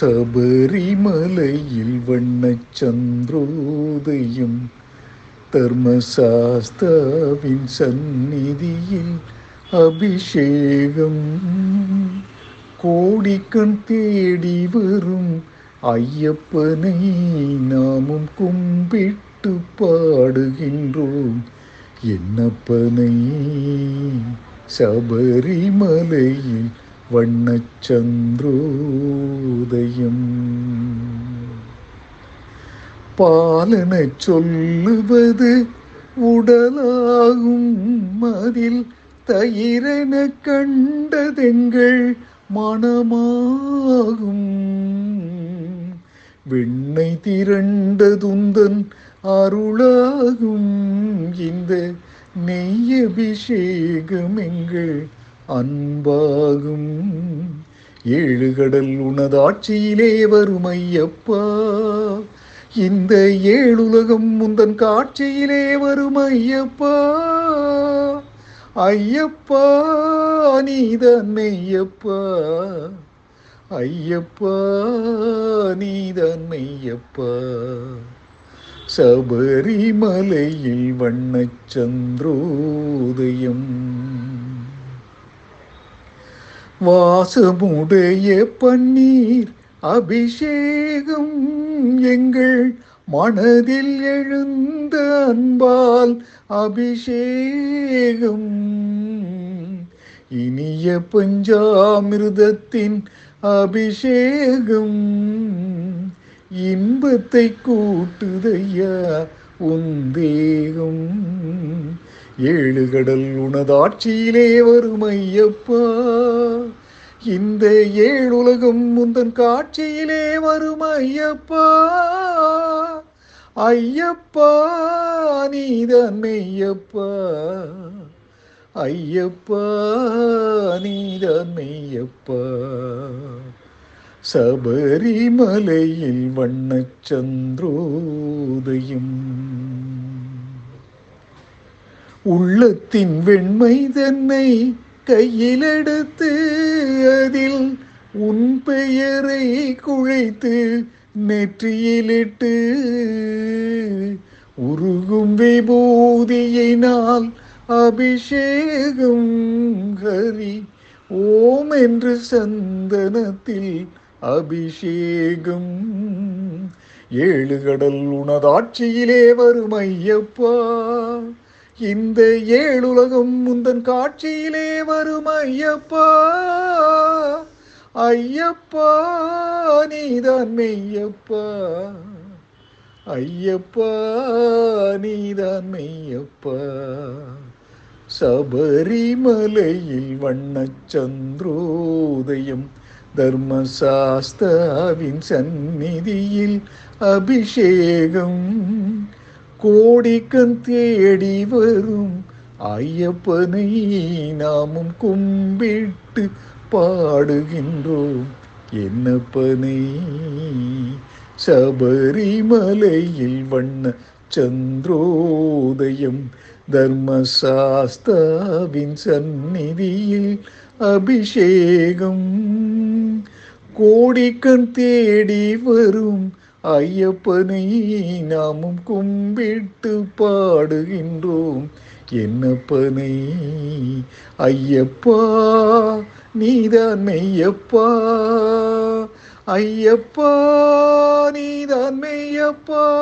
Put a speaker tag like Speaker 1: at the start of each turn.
Speaker 1: சபரிமலையில் வண்ணச் சந்திரோதயம் தர்மசாஸ்தாவின் சந்நிதியில் அபிஷேகம். கோடிக்கண் தேடி வரும் ஐயப்பனை நாமும் கும்பிட்டு பாடுகின்றோம். என்னப்பனை? சபரிமலையில் வண்ணச்சந்திரோதயம் பாலன சொல்லுவது உடலாகும் அதில் தயிரென கண்டதெங்கள் மனமாகும். வெண்ணை திரண்டதுந்தன் அருளாகும். இந்த நெய் அபிஷேகம் எங்கள் அன்பாகும். ஏழுகடல் உனதாட்சியிலே வரும் ஐயப்பா இந்த ஏழுலகம் முந்தன் காட்சியிலே வரும் ஐயப்பா. ஐயப்பா நீதான் மெய்யப்பா. ஐயப்பா நீதான் மெய்யப்பா. சபரிமலையில் வண்ணச்சந்திரோதயம் வாசமுடைய பன்னீர் அபிஷேகம் எங்கள் மனதில் எழுந்த அன்பால் அபிஷேகம். இனிய பஞ்சாமிர்தத்தின் அபிஷேகம். இன்பத்தை கூட்டுதையா உந்தேகம் ஏழு கடல் உனதாட்சியிலே வரும் ஐயப்பா. இந்த ஏழுலகம் முந்தன் காட்சியிலே வரும் ஐயப்பா. ஐயப்பா நீதான் மெய்யப்பா. ஐயப்பா நீதான் மெய்யப்பா. சபரிமலையில் வண்ணச்சந்திரோதயம் உள்ளத்தின் வெண்மை தன்னை கையிலெடுத்து அதில் உன் பெயரை குழைத்து நெற்றியிலிட்டு உருகும் விபூதியினால் அபிஷேகம் ஹரி ஓம் என்று சந்தனத்தில் அபிஷேகம். ஏழு கடல் உனதாட்சியிலே வரும் ஐயப்பா. இந்த ஏழுலகம் முந்தன் காட்சியிலே வரும் ஐயப்பா. ஐயப்பா நீதான் மெய்யப்பா. ஐயப்பா நீதான் மெய்யப்பா. சபரிமலையில் வண்ணச்சந்திரோதயம் தர்மசாஸ்தாவின் சந்நிதியில் அபிஷேகம். கோடிக்கன் தேடி வரும் ஐயப்பனை நாமும் கும்பிட்டு பாடுகின்றோம் என்னப்பனே சபரிமலையில் வண்ண சந்திரோதயம். தர்மசாஸ்தாவின் சந்நிதியில் அபிஷேகம். கோடிக்கண் தேடி வரும் ஐயப்பனை நாமும் கும்பிட்டு பாடுகின்றோம். என்னப்பனை? ஐயப்பா நீதான் மெய்யப்பா. ஐயப்பா நீதான் மெய்யப்பா.